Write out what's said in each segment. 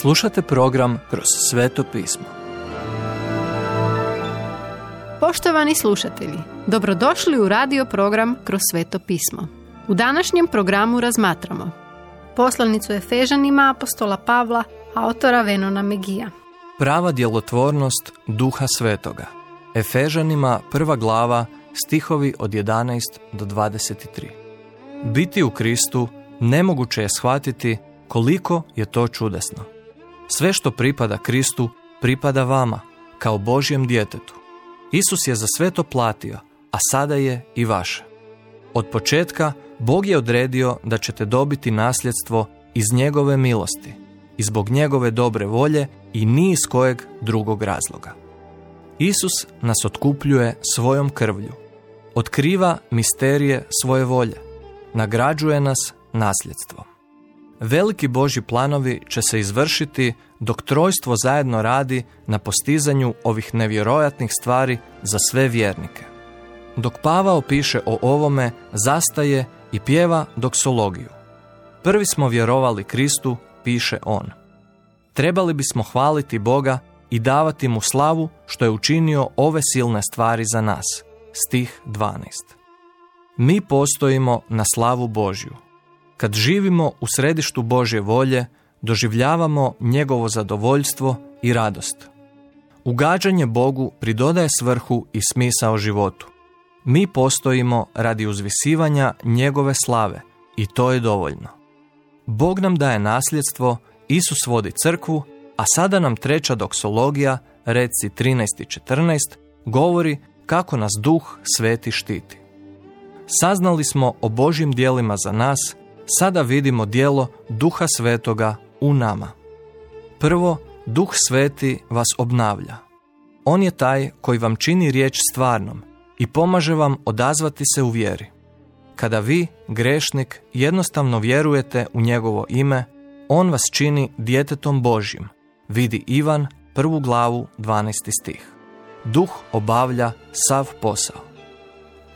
Slušate program Kroz sveto pismo. Poštovani slušatelji, dobrodošli u radio program Kroz sveto pismo. U današnjem programu razmatramo poslanicu Efežanima apostola Pavla, autora Venona Megija. Prava djelotvornost Duha Svetoga. Efežanima prva glava, stihovi od 11 do 23. Biti u Kristu nemoguće je shvatiti koliko je to čudesno. Sve što pripada Kristu pripada vama, kao Božjem djetetu. Isus je za sve to platio, a sada je i vaše. Od početka Bog je odredio da ćete dobiti nasljedstvo iz njegove milosti i zbog njegove dobre volje i ni iz kojeg drugog razloga. Isus nas otkupljuje svojom krvlju, otkriva misterije svoje volje, nagrađuje nas nasljedstvom. Veliki Božji planovi će se izvršiti dok trojstvo zajedno radi na postizanju ovih nevjerojatnih stvari za sve vjernike. Dok Pavao piše o ovome, zastaje i pjeva doksologiju. Prvi smo vjerovali Kristu, piše on. Trebali bismo hvaliti Boga i davati mu slavu što je učinio ove silne stvari za nas. Stih 12. Mi postojimo na slavu Božju. Kad živimo u središtu Božje volje, doživljavamo njegovo zadovoljstvo i radost. Ugađanje Bogu pridodaje svrhu i smisao životu. Mi postojimo radi uzvisivanja njegove slave i to je dovoljno. Bog nam daje nasljedstvo, Isus vodi crkvu, a sada nam treća doksologija, reci 13 i 14, govori kako nas duh sveti štiti. Saznali smo o Božjim dijelima za nas, sada vidimo dijelo duha svetoga u nama. Prvo, duh sveti vas obnavlja. On je taj koji vam čini riječ stvarnom i pomaže vam odazvati se u vjeri. Kada vi, grešnik, jednostavno vjerujete u njegovo ime, on vas čini djetetom Božjim. Vidi Ivan, prvu glavu, 12. stih. Duh obavlja sav posao.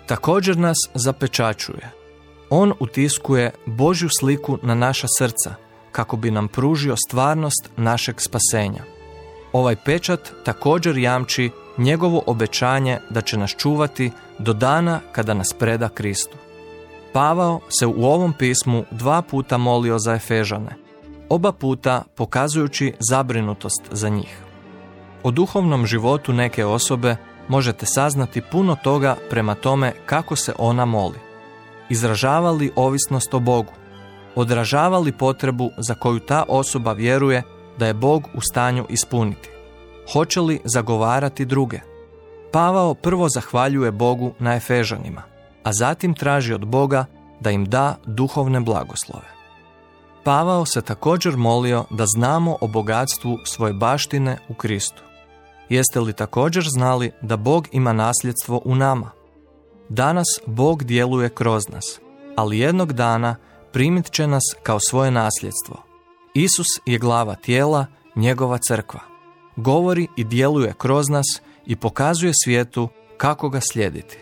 Također nas zapečačuje. On utiskuje Božju sliku na naša srca, kako bi nam pružio stvarnost našeg spasenja. Ovaj pečat također jamči njegovo obećanje da će nas čuvati do dana kada nas preda Kristu. Pavao se u ovom pismu dva puta molio za Efežane, oba puta pokazujući zabrinutost za njih. O duhovnom životu neke osobe možete saznati puno toga prema tome kako se ona moli. Izražavali ovisnost o Bogu, odražavali potrebu za koju ta osoba vjeruje da je Bog u stanju ispuniti. Hoće li zagovarati druge? Pavao prvo zahvaljuje Bogu na Efežanima, a zatim traži od Boga da im da duhovne blagoslove. Pavao se također molio da znamo o bogatstvu svoje baštine u Kristu. Jeste li također znali da Bog ima nasljedstvo u nama? Danas Bog djeluje kroz nas, ali jednog dana primit će nas kao svoje nasljedstvo. Isus je glava tijela, njegova crkva. Govori i djeluje kroz nas i pokazuje svijetu kako ga slijediti.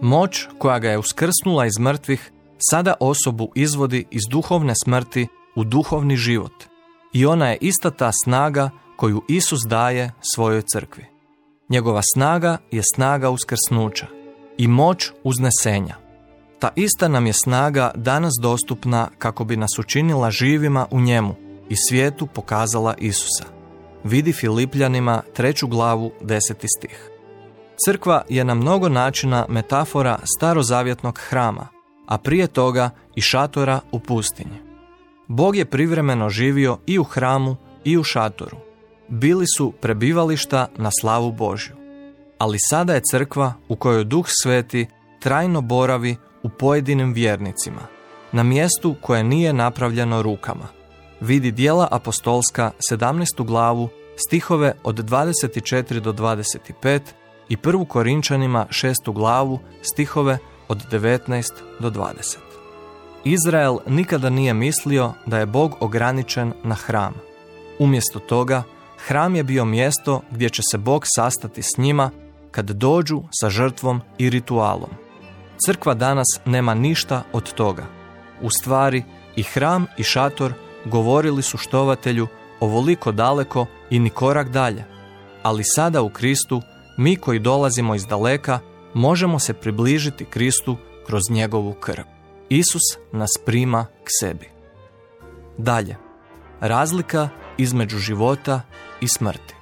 Moć koja ga je uskrsnula iz mrtvih sada osobu izvodi iz duhovne smrti u duhovni život. I ona je ista ta snaga koju Isus daje svojoj crkvi. Njegova snaga je snaga uskrsnuća i moć uznesenja. Ta ista nam je snaga danas dostupna kako bi nas učinila živima u njemu i svijetu pokazala Isusa. Vidi Filipljanima treću glavu deseti stih. Crkva je na mnogo načina metafora starozavjetnog hrama, a prije toga i šatora u pustinji. Bog je privremeno živio i u hramu i u šatoru. Bili su prebivališta na slavu Božju. Ali sada je crkva u kojoj Duh Sveti trajno boravi u pojedinim vjernicima, na mjestu koje nije napravljeno rukama. Vidi dijela apostolska 17. glavu, stihove od 24 do 25 i prvu Korinčanima 6. glavu, stihove od 19 do 20. Izrael nikada nije mislio da je Bog ograničen na hram. Umjesto toga, hram je bio mjesto gdje će se Bog sastati s njima kad dođu sa žrtvom i ritualom. Crkva danas nema ništa od toga. U stvari, i hram i šator govorili su štovatelju ovoliko daleko i ni korak dalje. Ali sada u Kristu, mi koji dolazimo iz daleka, možemo se približiti Kristu kroz njegovu krv. Isus nas prima k sebi. Dalje. Razlika između života i smrti.